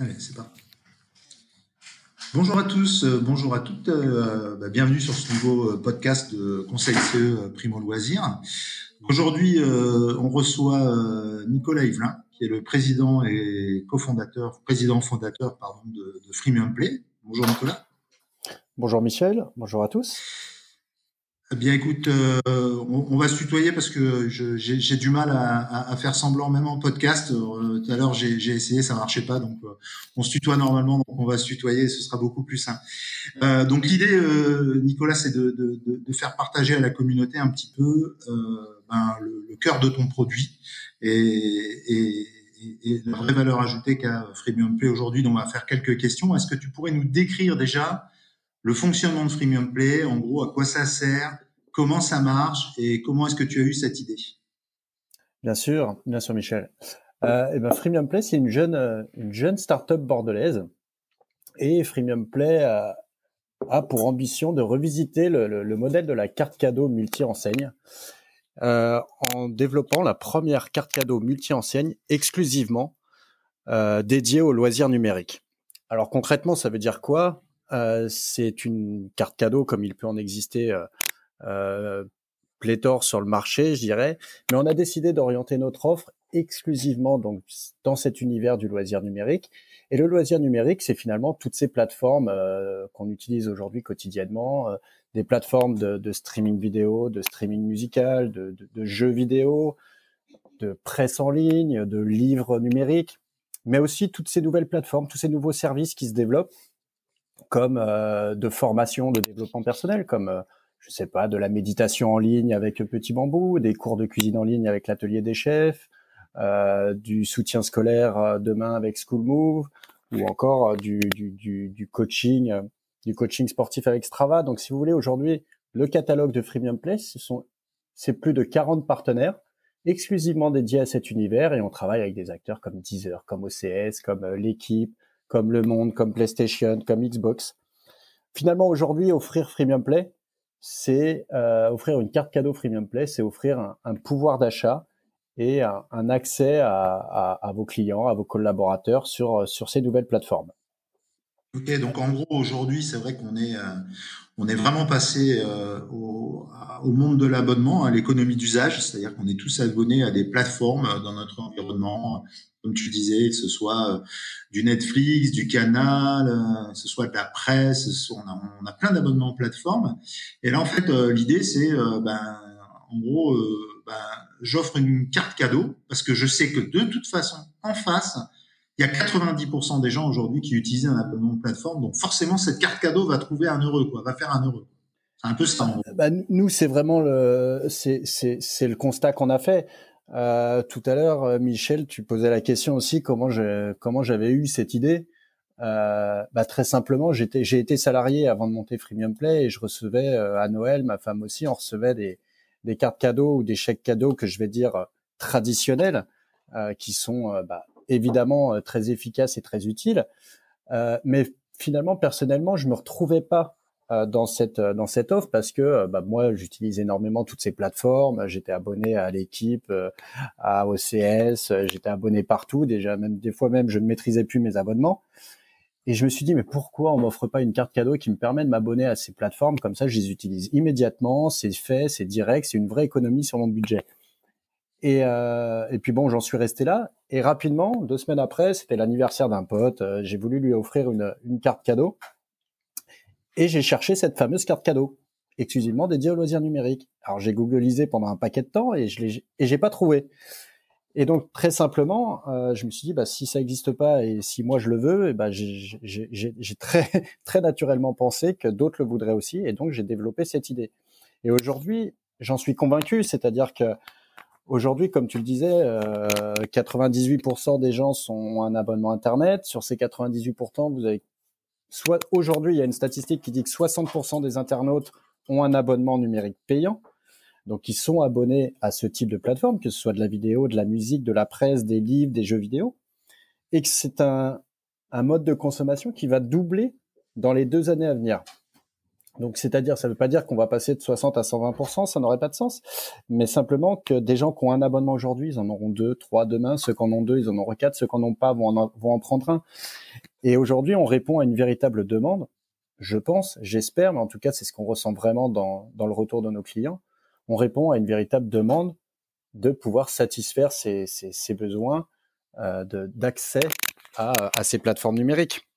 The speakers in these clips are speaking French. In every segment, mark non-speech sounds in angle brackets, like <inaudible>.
Allez, c'est parti. Bonjour à tous, euh, bonjour à toutes, euh, bah, bienvenue sur ce nouveau euh, podcast de Conseil CE Primo Loisir. Aujourd'hui, on reçoit Nicolas Yvelin, qui est le président et cofondateur, président fondateur pardon, de Freemium Play. Bonjour Nicolas. Bonjour Michel, bonjour à tous. Eh bien, écoute, euh, on, va se tutoyer parce que j'ai du mal à, faire semblant, même en podcast. Euh, tout à l'heure, j'ai essayé, ça marchait pas, donc euh, on se tutoie normalement, donc on va se tutoyer, ce sera beaucoup plus simple. donc l'idée, Nicolas, c'est de, faire partager à la communauté un petit peu ben, le, cœur de ton produit et, la vraie valeur ajoutée qu'a Freemium Play aujourd'hui. Donc, on va faire quelques questions. Est-ce que tu pourrais nous décrire déjà le fonctionnement de Freemium Play, en gros, à quoi ça sert, comment ça marche et comment est-ce que tu as eu cette idée? Bien sûr, bien sûr, Michel. Euh, et eh ben, Freemium Play, c'est une jeune, euh, une jeune start-up bordelaise. Et Freemium Play a, pour ambition de revisiter le, modèle de la carte cadeau multi-enseigne euh, en développant la première carte cadeau multi-enseigne exclusivement euh, dédiée aux loisirs numériques. Alors concrètement, ça veut dire quoi? C'est une carte cadeau comme il peut en exister euh, euh, pléthore sur le marché, je dirais. Mais on a décidé d'orienter notre offre exclusivement donc dans cet univers du loisir numérique. Et le loisir numérique, c'est finalement toutes ces plateformes euh, qu'on utilise aujourd'hui quotidiennement, des plateformes de, de, streaming vidéo, de streaming musical, de, de, de, jeux vidéo, de presse en ligne, de livres numériques, mais aussi toutes ces nouvelles plateformes, tous ces nouveaux services qui se développent comme euh, de formation de développement personnel, comme euh, je sais pas, de la méditation en ligne avec Petit Bambou, des cours de cuisine en ligne avec l'atelier des chefs, euh, du soutien scolaire euh, demain avec School Move, ou encore du, du, du, du, coaching, du coaching sportif avec Strava. Donc, si vous voulez, aujourd'hui, le catalogue de Freemium Place, ce sont, c'est plus de 40 partenaires exclusivement dédiés à cet univers et on travaille avec des acteurs comme Deezer, comme OCS, comme l'équipe, comme Le Monde, comme PlayStation, comme Xbox. Finalement, aujourd'hui, offrir Freemium Play, c'est euh, offrir une carte cadeau Freemium Play, c'est offrir un, pouvoir d'achat et un, accès à, vos clients, à vos collaborateurs sur, sur ces nouvelles plateformes. Ok, donc en gros aujourd'hui c'est vrai qu'on est euh, on est vraiment passé euh, au, au, monde de l'abonnement, à l'économie d'usage, c'est-à-dire qu'on est tous abonnés à des plateformes dans notre environnement, comme tu disais, que ce soit euh, du Netflix, du Canal, euh, que ce soit de la presse, on, a, a plein d'abonnements plateformes. Et là, en fait, euh, l'idée, c'est, ben, en gros, ben, j'offre une carte cadeau parce que je sais que de toute façon, en face, il y a 90% des gens aujourd'hui qui utilisent un abonnement de plateforme. Donc forcément, cette carte cadeau va trouver un heureux, quoi, va faire un heureux. Un peu ça. Bah, nous, c'est vraiment le, c'est, le constat qu'on a fait. Euh, tout à l'heure, euh, Michel, tu posais la question aussi comment je, comment j'avais eu cette idée. Euh, bah, très simplement, j'étais, j'ai été salarié avant de monter Freemium Play et je recevais euh, à Noël, ma femme aussi, on recevait des, des cartes cadeaux ou des chèques cadeaux que je vais dire traditionnels, qui sont bah, évidemment très efficaces et très utiles. mais finalement, personnellement, je me retrouvais pas euh, dans cette euh, dans cette offre parce que euh, bah, moi j'utilise énormément toutes ces plateformes. J'étais abonné à l'équipe, à OCS, j'étais abonné partout. Déjà même des fois même je ne maîtrisais plus mes abonnements. Et je me suis dit mais pourquoi on m'offre pas une carte cadeau qui me permet de m'abonner à ces plateformes? Comme ça je les utilise immédiatement, c'est fait, c'est direct, c'est une vraie économie sur mon budget. Et, euh, et puis bon, j'en suis resté là. Et rapidement, deux semaines après, c'était l'anniversaire d'un pote. J'ai voulu lui offrir une, une carte cadeau. Et j'ai cherché cette fameuse carte cadeau, exclusivement dédiée aux loisirs numériques. Alors j'ai googlisé pendant un paquet de temps et je l'ai et j'ai pas trouvé. Et donc très simplement, euh, je me suis dit bah si ça n'existe pas et si moi je le veux, et bah j'ai très <laughs> très naturellement pensé que d'autres le voudraient aussi et donc j'ai développé cette idée. Et aujourd'hui, j'en suis convaincu, c'est-à-dire que aujourd'hui, comme tu le disais, euh, 98% des gens sont un abonnement internet. Sur ces 98%, vous avez soit aujourd'hui, il y a une statistique qui dit que 60% des internautes ont un abonnement numérique payant. Donc, ils sont abonnés à ce type de plateforme, que ce soit de la vidéo, de la musique, de la presse, des livres, des jeux vidéo. Et que c'est un, un mode de consommation qui va doubler dans les deux années à venir. Donc, c'est-à-dire, ça ne veut pas dire qu'on va passer de 60 à 120%, ça n'aurait pas de sens, mais simplement que des gens qui ont un abonnement aujourd'hui, ils en auront deux, trois demain, ceux qui en ont deux, ils en auront quatre, ceux qui en ont pas vont en, en prendre un. Et aujourd'hui, on répond à une véritable demande, je pense, j'espère, mais en tout cas, c'est ce qu'on ressent vraiment dans, le retour de nos clients. On répond à une véritable demande de pouvoir satisfaire ces, besoins euh, d'accès à ces plateformes numériques.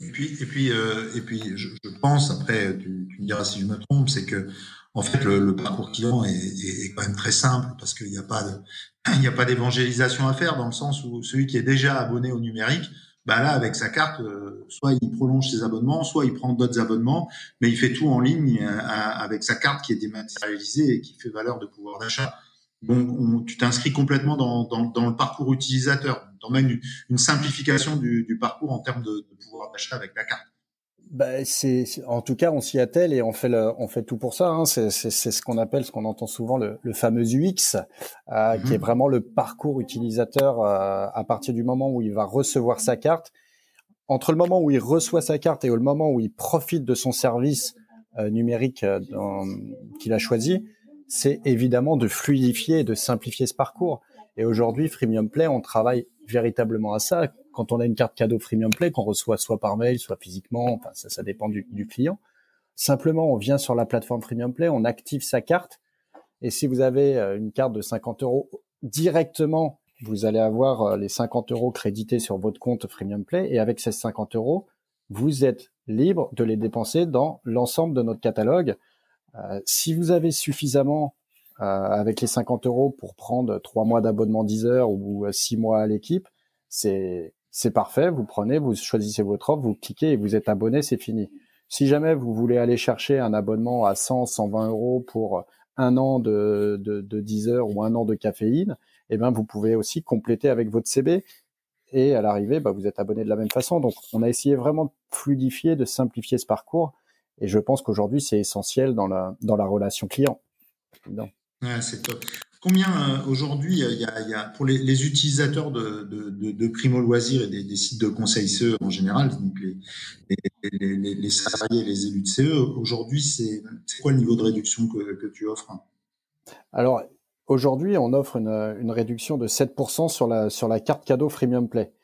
Et puis, et puis, euh, et puis je, je, pense, après, tu, tu, me diras si je me trompe, c'est que, en fait, le, le parcours client est, est, est, quand même très simple parce qu'il n'y a pas <clears throat> il n'y a pas d'évangélisation à faire dans le sens où celui qui est déjà abonné au numérique, bah là, avec sa carte, euh, soit il prolonge ses abonnements, soit il prend d'autres abonnements, mais il fait tout en ligne euh, avec sa carte qui est dématérialisée et qui fait valeur de pouvoir d'achat. Donc, on, tu t'inscris complètement dans, dans, dans, le parcours utilisateur. Tu même une, une simplification du, du, parcours en termes de, de pouvoir d'achat avec la carte. Bah, c'est, en tout cas, on s'y attelle et on fait, le, on fait tout pour ça. Hein. C'est, c'est, c'est ce qu'on appelle, ce qu'on entend souvent, le, le fameux UX, euh, mm-hmm. qui est vraiment le parcours utilisateur euh, à partir du moment où il va recevoir sa carte. Entre le moment où il reçoit sa carte et le moment où il profite de son service euh, numérique qu'il a choisi, c'est évidemment de fluidifier et de simplifier ce parcours. Et aujourd'hui, Freemium Play, on travaille véritablement à ça. Quand on a une carte cadeau Freemium Play, qu'on reçoit soit par mail, soit physiquement, enfin ça, ça dépend du, du, client. Simplement, on vient sur la plateforme Freemium Play, on active sa carte. Et si vous avez euh, une carte de 50 euros directement, vous allez avoir euh, les 50 euros crédités sur votre compte Freemium Play. Et avec ces 50 euros, vous êtes libre de les dépenser dans l'ensemble de notre catalogue si vous avez suffisamment euh, avec les 50 euros pour prendre trois mois d'abonnement 10 heures ou euh, six mois à l'équipe, c'est c'est parfait. Vous prenez, vous choisissez votre offre, vous cliquez et vous êtes abonné, c'est fini. Si jamais vous voulez aller chercher un abonnement à 100, 120 euros pour un an de, de, de 10 heures ou un an de caféine, eh ben vous pouvez aussi compléter avec votre CB et à l'arrivée, bah, vous êtes abonné de la même façon. Donc, on a essayé vraiment de fluidifier, de simplifier ce parcours et je pense qu'aujourd'hui, c'est essentiel dans la, dans la relation client. Ouais, c'est top. Combien euh, aujourd'hui, il y, a, y a, pour les, les utilisateurs de, de, de, de, Primo Loisirs et des, des, sites de conseil CE en général, donc les, les, les, les salariés et les élus de CE, aujourd'hui, c'est quoi le niveau de réduction que, que tu offres? Alors, aujourd'hui, on offre une, une, réduction de 7% sur la, sur la carte cadeau Freemium Play.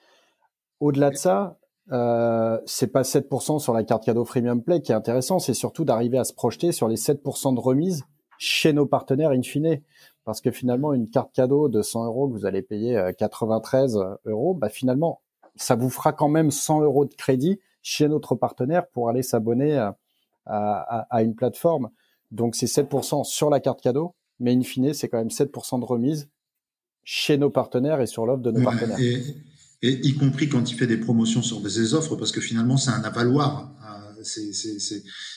Au-delà de ça, euh, c'est pas 7% sur la carte cadeau Freemium Play qui est intéressant, c'est surtout d'arriver à se projeter sur les 7% de remise chez nos partenaires in fine. Parce que finalement, une carte cadeau de 100 euros que vous allez payer 93 euh, euros, bah finalement, ça vous fera quand même 100 euros de crédit chez notre partenaire pour aller s'abonner à, à, à, une plateforme. Donc c'est 7% sur la carte cadeau, mais in fine, c'est quand même 7% de remise chez nos partenaires et sur l'offre de nos partenaires et y compris quand il fait des promotions sur des offres, parce que finalement, c'est un avaloir. Euh,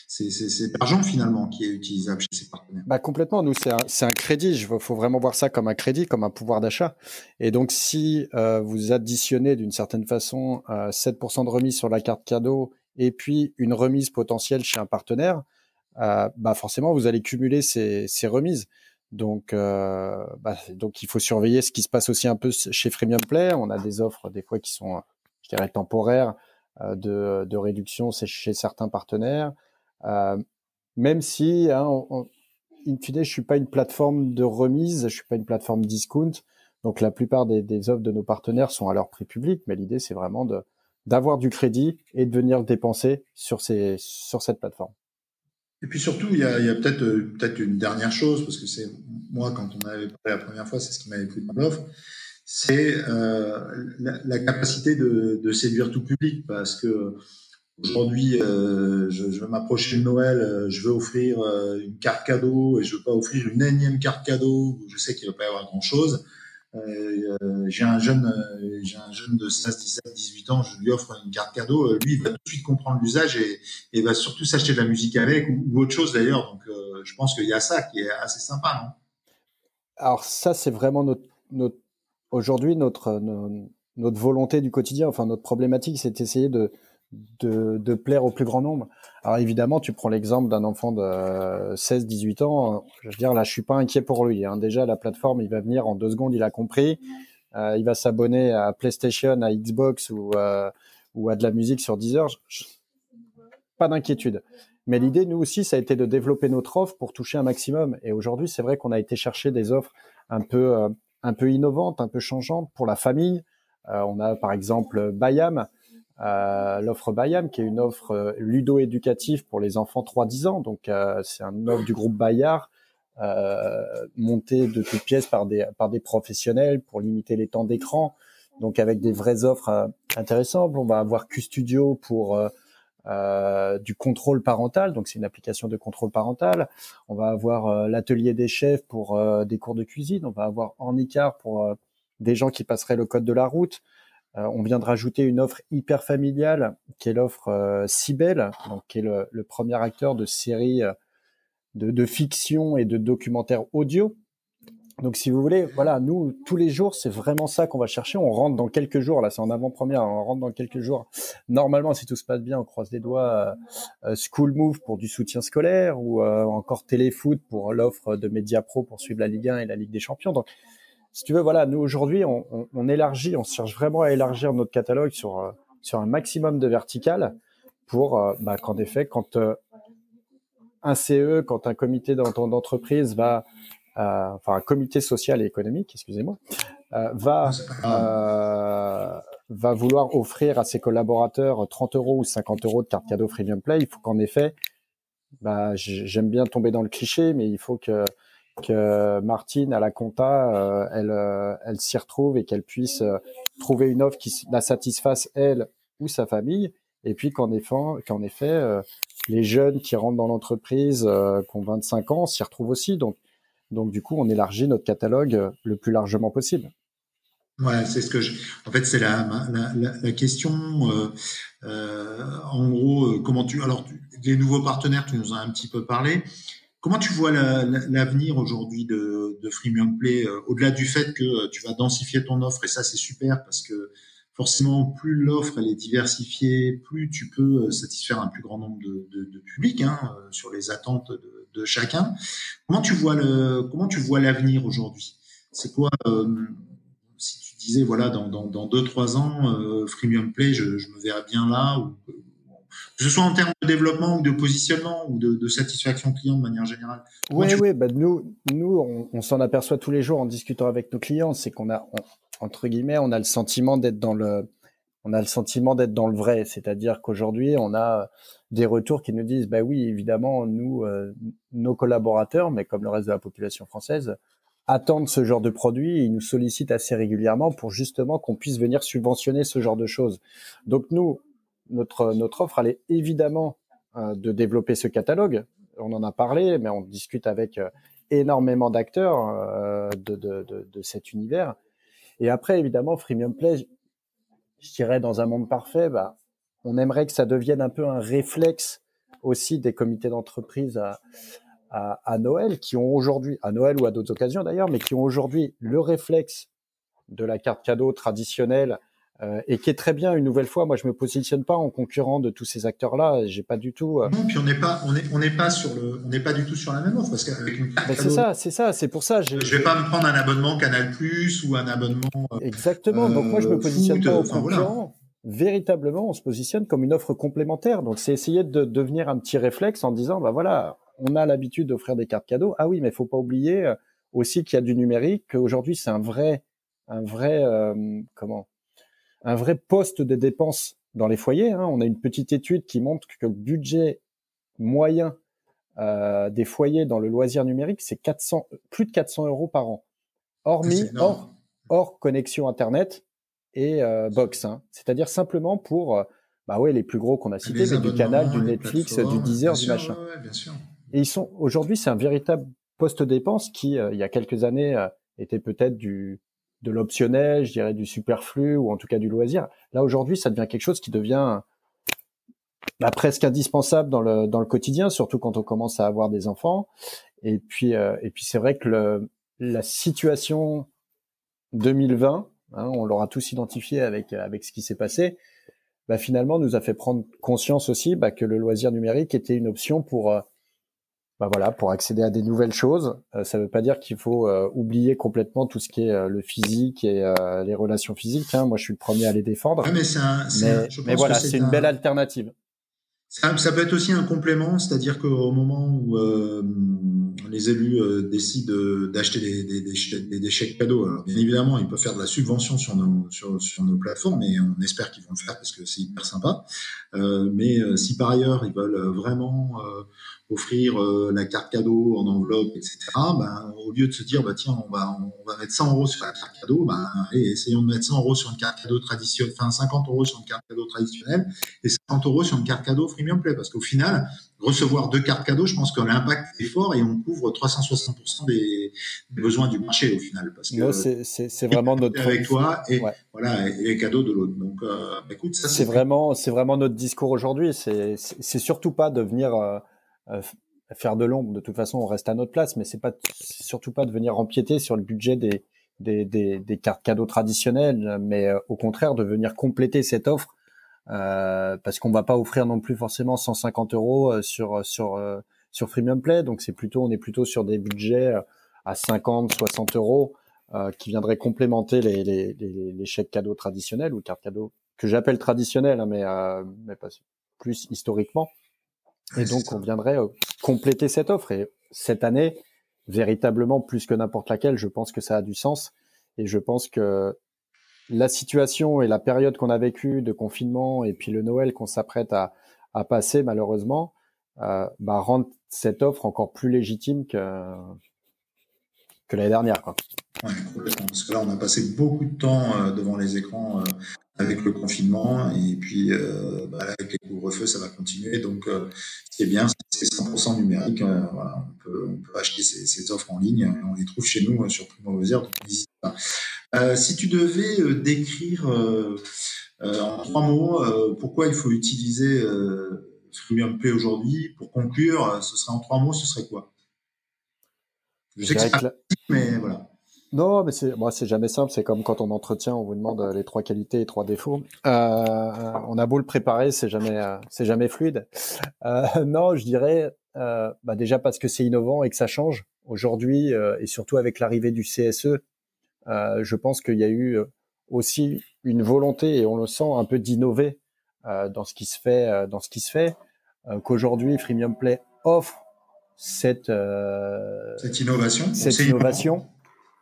c'est l'argent finalement qui est utilisable chez ses partenaires. Bah complètement, nous c'est un, un, crédit. Il faut vraiment voir ça comme un crédit, comme un pouvoir d'achat. Et donc si euh, vous additionnez d'une certaine façon euh, 7% de remise sur la carte cadeau et puis une remise potentielle chez un partenaire, euh, bah forcément vous allez cumuler ces, ces remises. Donc, euh, bah, donc il faut surveiller ce qui se passe aussi un peu chez Freemium Play. On a des offres des fois qui sont, je temporaires euh, de, de, réduction chez certains partenaires. Euh, même si, hein, on, in fine, je suis pas une plateforme de remise, je suis pas une plateforme discount. Donc la plupart des, offres de nos partenaires sont à leur prix public, mais l'idée c'est vraiment d'avoir du crédit et de venir dépenser sur ces sur cette plateforme. Et puis surtout, il y a, a peut-être euh, peut-être une dernière chose, parce que c'est moi quand on avait parlé la première fois, c'est ce qui m'avait plu de l'offre, c'est euh, la, la, capacité de, de, séduire tout public, parce que aujourd'hui, euh, je, je, veux m'approcher de Noël, euh, je veux offrir euh, une carte cadeau et je veux pas offrir une énième carte cadeau. je sais qu'il va pas y avoir grand chose. Euh, j'ai un jeune, euh, j'ai un jeune de 16, 17, 18 ans, je lui offre une carte cadeau. Euh, lui, il va tout de suite comprendre l'usage et, et va surtout s'acheter de la musique avec ou, autre chose d'ailleurs. Donc, euh, je pense qu'il y a ça qui est assez sympa, non? Alors ça, c'est vraiment notre, notre aujourd'hui notre, notre, notre volonté du quotidien. Enfin, notre problématique, c'est d'essayer de de, plaire au plus grand nombre. Alors évidemment, tu prends l'exemple d'un enfant de 16-18 ans. Je veux dire, là, je suis pas inquiet pour lui. Hein. Déjà, la plateforme, il va venir en deux secondes, il a compris. Euh, il va s'abonner à PlayStation, à Xbox ou, euh, à de la musique sur Deezer. Pas d'inquiétude. Mais l'idée, nous aussi, ça a été de développer notre offre pour toucher un maximum. Et aujourd'hui, c'est vrai qu'on a été chercher des offres un peu, euh, un peu innovantes, un peu changeantes pour la famille. Euh, on a par exemple Bayam, euh, l'offre Bayam, qui est une offre ludo-éducative pour les enfants 3-10 ans. Donc, c'est un offre du groupe Bayard, montée de toutes pièces par des, par des professionnels pour limiter les temps d'écran. Donc, avec des vraies offres intéressantes. On va avoir QStudio pour euh, du contrôle parental, donc c'est une application de contrôle parental. On va avoir euh, l'atelier des chefs pour euh, des cours de cuisine. On va avoir Ornicar pour des gens qui passeraient le code de la route. On vient de rajouter une offre hyper familiale qui est l'offre Cybelle, donc qui est le, premier acteur de séries de, de, fiction et de documentaires audio. Donc, si vous voulez, voilà, nous, tous les jours, c'est vraiment ça qu'on va chercher. On rentre dans quelques jours, là, c'est en avant-première, on rentre dans quelques jours. Normalement, si tout se passe bien, on croise les doigts, euh, School Move pour du soutien scolaire ou euh, encore Téléfoot pour l'offre de Media Pro pour suivre la Ligue 1 et la Ligue des Champions. Donc, si tu veux, voilà, nous, aujourd'hui, on, on, on, élargit, on cherche vraiment à élargir notre catalogue sur, euh, sur un maximum de vertical pour bah, qu'en effet, quand un CE, quand un comité d'entreprise va euh, enfin un comité social et économique, excusez-moi, euh, va euh, va vouloir offrir à ses collaborateurs 30 euros ou 50 euros de carte cadeau Freemium Play, il faut qu'en effet, bah, j'aime bien tomber dans le cliché, mais il faut que que Martine à la compta, elle, elle s'y retrouve et qu'elle puisse trouver une offre qui la satisfasse elle ou sa famille, et puis qu'en effet, les jeunes qui rentrent dans l'entreprise, qui ont 25 ans, s'y retrouvent aussi. Donc donc du coup, on élargit notre catalogue euh, le plus largement possible. Ouais, c'est ce que je. En fait, c'est la, la, question. Euh, euh, en gros, comment tu. Alors, les nouveaux partenaires, tu nous en as un petit peu parlé. Comment tu vois l'avenir aujourd'hui de, de Freemium Play, au-delà du fait que tu vas densifier ton offre, et ça, c'est super parce que forcément, plus l'offre elle est diversifiée, plus tu peux satisfaire un plus grand nombre de, de, publics hein, sur les attentes de, chacun. Comment tu vois le, comment tu vois l'avenir aujourd'hui? C'est quoi euh, si tu disais voilà dans dans, dans deux trois ans euh, freemium play, je, je, me verrais bien là ou que ce soit en termes de développement ou de positionnement ou de, de satisfaction client de manière générale. Oui, oui, bah nous, nous, on, on s'en aperçoit tous les jours en discutant avec nos clients, c'est qu'on a, entre guillemets, on a le sentiment d'être dans le, on a le sentiment d'être dans le vrai, c'est-à-dire qu'aujourd'hui, on a des retours qui nous disent, bah oui, évidemment, nous, euh, nos collaborateurs, mais comme le reste de la population française, attendent ce genre de produit et ils nous sollicitent assez régulièrement pour justement qu'on puisse venir subventionner ce genre de choses. Donc nous, notre notre offre, elle est évidemment euh, de développer ce catalogue. On en a parlé, mais on discute avec euh, énormément d'acteurs de, de, de, de cet univers. Et après, évidemment, Freemium Play, je dirais dans un monde parfait, bah, on aimerait que ça devienne un peu un réflexe aussi des comités d'entreprise à, à, à, Noël, qui ont aujourd'hui, à Noël ou à d'autres occasions d'ailleurs, mais qui ont aujourd'hui le réflexe de la carte cadeau traditionnelle euh, et qui est très bien une nouvelle fois. Moi, je me positionne pas en concurrent de tous ces acteurs-là. J'ai pas du tout. Euh... Non, puis on n'est pas, on est, on n'est pas sur le, on n'est pas du tout sur la même offre parce qu'avec une carte C'est ça, c'est ça, c'est pour ça. Je vais pas me prendre un abonnement Canal Plus ou un abonnement. Euh, Exactement. Donc moi, je me euh, positionne pas en concurrent. Véritablement, on se positionne comme une offre complémentaire. Donc c'est essayer de devenir un petit réflexe en disant, bah voilà, on a l'habitude d'offrir des cartes cadeaux. Ah oui, mais faut pas oublier aussi qu'il y a du numérique. Qu'aujourd'hui, c'est un vrai, un vrai, euh, comment un vrai poste de dépenses dans les foyers. Hein. On a une petite étude qui montre que le budget moyen euh, des foyers dans le loisir numérique, c'est 400, plus de 400 euros par an, hormis hors, hors connexion internet et euh, box. Hein. C'est-à-dire simplement pour euh, bah ouais les plus gros qu'on a cités, mais du canal, du Netflix, du Deezer, du machin. Et ils sont aujourd'hui, c'est un véritable poste de dépense qui, euh, il y a quelques années, était peut-être du de l'optionnel, je dirais du superflu ou en tout cas du loisir. Là aujourd'hui, ça devient quelque chose qui devient bah, presque indispensable dans le dans le quotidien, surtout quand on commence à avoir des enfants. Et puis euh, et puis c'est vrai que le, la situation 2020, hein, on l'aura tous identifié avec avec ce qui s'est passé. Bah, finalement, nous a fait prendre conscience aussi bah, que le loisir numérique était une option pour euh, bah voilà, pour accéder à des nouvelles choses. Euh, ça ne veut pas dire qu'il faut euh, oublier complètement tout ce qui est euh, le physique et les relations physiques. Hein. Moi, je suis le premier à les défendre. mais, mais, voilà, c'est une belle alternative. ça, ça, peut être aussi un complément, c'est-à-dire qu'au moment où euh, les élus euh, décident d'acheter des, des, cadeaux, alors bien évidemment, ils peuvent faire de la subvention sur nos, plateformes, et on espère qu'ils vont le faire parce que c'est hyper sympa. Euh, mais euh, si par ailleurs ils veulent vraiment offrir euh, la carte cadeau en enveloppe, etc. Ben, au lieu de se dire, bah, tiens, on va, mettre 100 euros sur la carte cadeau, ben, essayons de mettre 100 euros sur une carte cadeau traditionnelle, enfin 50 euros sur une carte cadeau traditionnelle et 50 euros sur une carte cadeau Freemium Play. Parce qu'au final, recevoir deux cartes cadeaux, je pense que l'impact est fort et on couvre 360% des, besoins du marché au final. Parce que c'est vraiment notre avec toi et voilà et, les cadeaux de l'autre. Donc, euh, écoute, ça c'est vraiment c'est vraiment notre discours aujourd'hui. C'est c'est surtout pas de venir euh, euh, faire de l'ombre. De toute façon, on reste à notre place, mais c'est pas surtout pas de venir empiéter sur le budget des des, des, des cartes cadeaux traditionnelles, mais euh, au contraire de venir compléter cette offre euh, parce qu'on va pas offrir non plus forcément 150 euros euh, sur sur sur Freemium Play. Donc c'est plutôt on est plutôt sur des budgets à 50, 60 euros euh, qui viendraient complémenter les, les, les, les, chèques cadeaux traditionnels ou cartes cadeaux que j'appelle traditionnels, hein, mais mais pas plus historiquement. Et donc, on viendrait euh, compléter cette offre. Et cette année, véritablement, plus que n'importe laquelle, je pense que ça a du sens. Et je pense que la situation et la période qu'on a vécue de confinement et puis le Noël qu'on s'apprête à, à, passer, malheureusement, euh, bah, rendent cette offre encore plus légitime que, que l'année dernière. Quoi. Ouais, Parce que là, on a passé beaucoup de temps euh, devant les écrans euh, avec le confinement et puis euh, bah, avec les couvre-feux, ça va continuer. Donc, euh, ce qui est bien, c'est 100% numérique. Euh, voilà, on, peut, on, peut, acheter ces, ces, offres en ligne. On les trouve chez nous sur Primo donc n'hésite pas. si tu devais décrire en trois mots pourquoi il faut utiliser Freemium aujourd'hui, pour conclure, ce serait en trois mots, ce serait quoi? Je sais que c'est pas mais voilà. Non, mais c'est moi, c'est jamais simple. C'est comme quand on entretient, on vous demande les trois qualités et trois défauts. Euh, on a beau le préparer, c'est jamais, euh, c'est jamais fluide. Euh, <laughs> non, je dirais euh, bah déjà parce que c'est innovant et que ça change aujourd'hui, euh, et surtout avec l'arrivée du CSE, je pense qu'il y a eu aussi une volonté et on le sent un peu d'innover dans ce qui se fait, dans ce qui se fait. Qu'aujourd'hui, Freemium Play offre cette cette innovation, cette innovation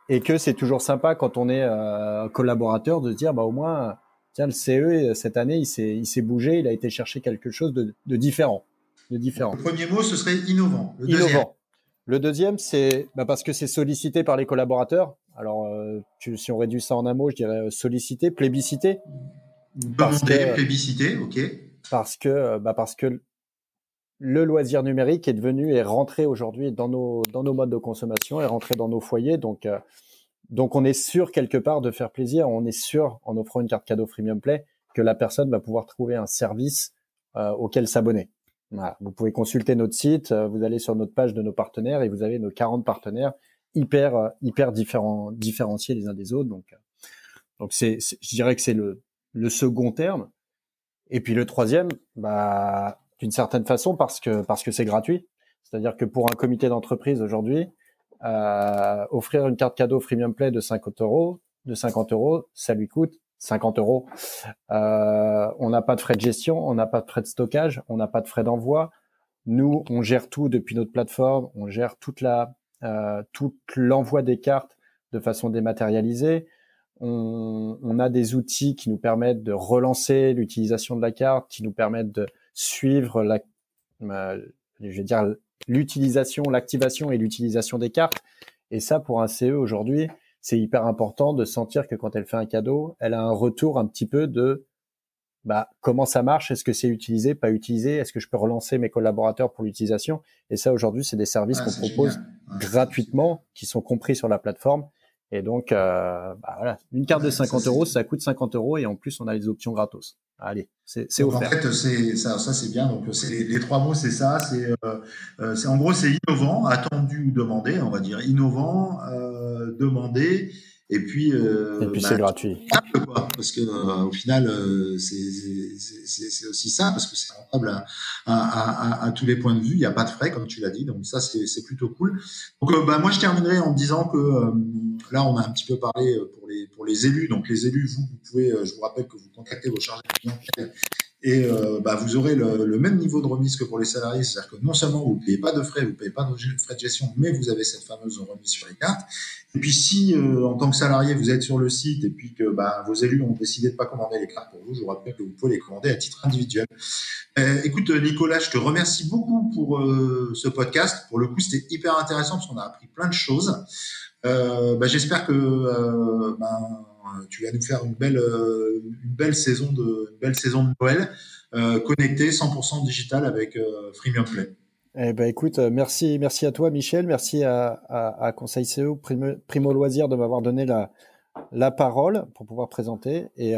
et que c'est toujours sympa quand on est euh, collaborateur de se dire bah au moins tiens le CE cette année il s'est il s'est bougé il a été chercher quelque chose de, de différent de différent. Le premier mot ce serait innovant. Le innovant. Deuxième. le deuxième c'est bah, parce que c'est sollicité par les collaborateurs. Alors euh, tu, si on réduit ça en un mot je dirais euh, sollicité plébiscité. Demander plébiscité ok. Parce que bah parce que le loisir numérique est devenu et rentré aujourd'hui dans nos dans nos modes de consommation, est rentré dans nos foyers. Donc euh, donc on est sûr quelque part de faire plaisir. On est sûr en offrant une carte cadeau Freemium Play que la personne va pouvoir trouver un service euh, auquel s'abonner. Voilà. Vous pouvez consulter notre site, euh, vous allez sur notre page de nos partenaires et vous avez nos 40 partenaires hyper euh, hyper différents différenciés les uns des autres. Donc donc c'est je dirais que c'est le le second terme. Et puis le troisième, bah d'une certaine façon parce que parce que c'est gratuit. C'est-à-dire que pour un comité d'entreprise aujourd'hui, euh, offrir une carte cadeau Freemium Play de 50 euros, de 50 euros, ça lui coûte 50 euros. Euh, on n'a pas de frais de gestion, on n'a pas de frais de stockage, on n'a pas de frais d'envoi. Nous, on gère tout depuis notre plateforme, on gère toute la euh, tout l'envoi des cartes de façon dématérialisée. On, on, a des outils qui nous permettent de relancer l'utilisation de la carte, qui nous permettent de suivre la, je vais dire l'utilisation, l'activation et l'utilisation des cartes. Et ça, pour un CE aujourd'hui, c'est hyper important de sentir que quand elle fait un cadeau, elle a un retour un petit peu de bah, comment ça marche, est-ce que c'est utilisé, pas utilisé, est-ce que je peux relancer mes collaborateurs pour l'utilisation? Et ça, aujourd'hui, c'est des services qu'on propose gratuitement, qui sont compris sur la plateforme et donc, euh, bah voilà, une carte de 50 euros, ça coûte 50 euros et en plus, on a les options gratos. Allez, c'est offert. En fait, c'est ça, ça c'est bien. Donc, c'est les, les, trois mots, c'est ça. C'est euh, euh en gros, c'est innovant, attendu ou demandé, on va dire innovant, euh, demandé et puis, euh, et puis bah, c'est gratuit. Quoi, parce que euh, au final, euh, c'est aussi ça, parce que c'est rentable à, à, à, à, tous les points de vue. Il n'y a pas de frais, comme tu l'as dit. Donc ça, c'est plutôt cool. Donc euh, bah, moi, je terminerai en disant que euh, là, on a un petit peu parlé pour les pour les élus. Donc les élus, vous, vous pouvez, je vous rappelle que vous contactez vos chargés de clientèle et euh, bah, vous aurez le, même niveau de remise que pour les salariés, c'est-à-dire que non seulement vous ne payez pas de frais, vous ne payez pas de frais de gestion, mais vous avez cette fameuse remise sur les cartes. Et puis si euh, en tant que salarié vous êtes sur le site et puis que bah, vos élus ont décidé de pas commander les cartes pour vous, je vous rappelle que vous pouvez les commander à titre individuel. Euh, écoute Nicolas, je te remercie beaucoup pour ce podcast. Pour le coup, c'était hyper intéressant parce qu'on a appris plein de choses. Bah, j'espère que bah, tu vas nous faire une belle, euh, une belle saison de, belle saison de Noël euh, connectée 100% digital avec euh, Freemium Play. Eh ben écoute, merci, merci à toi Michel, merci à, à, Conseil CEO Primo, Primo Loisir de m'avoir donné la, la parole pour pouvoir présenter. Et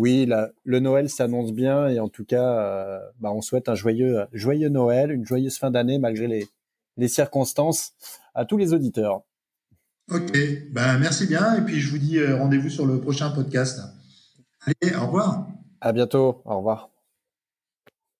oui, le Noël s'annonce bien et en tout cas, bah, on souhaite un joyeux, joyeux Noël, une joyeuse fin d'année malgré les, les circonstances à tous les auditeurs. Ok, ben merci bien et puis je vous dis euh, rendez-vous sur le prochain podcast. Allez, au revoir. À bientôt, au revoir.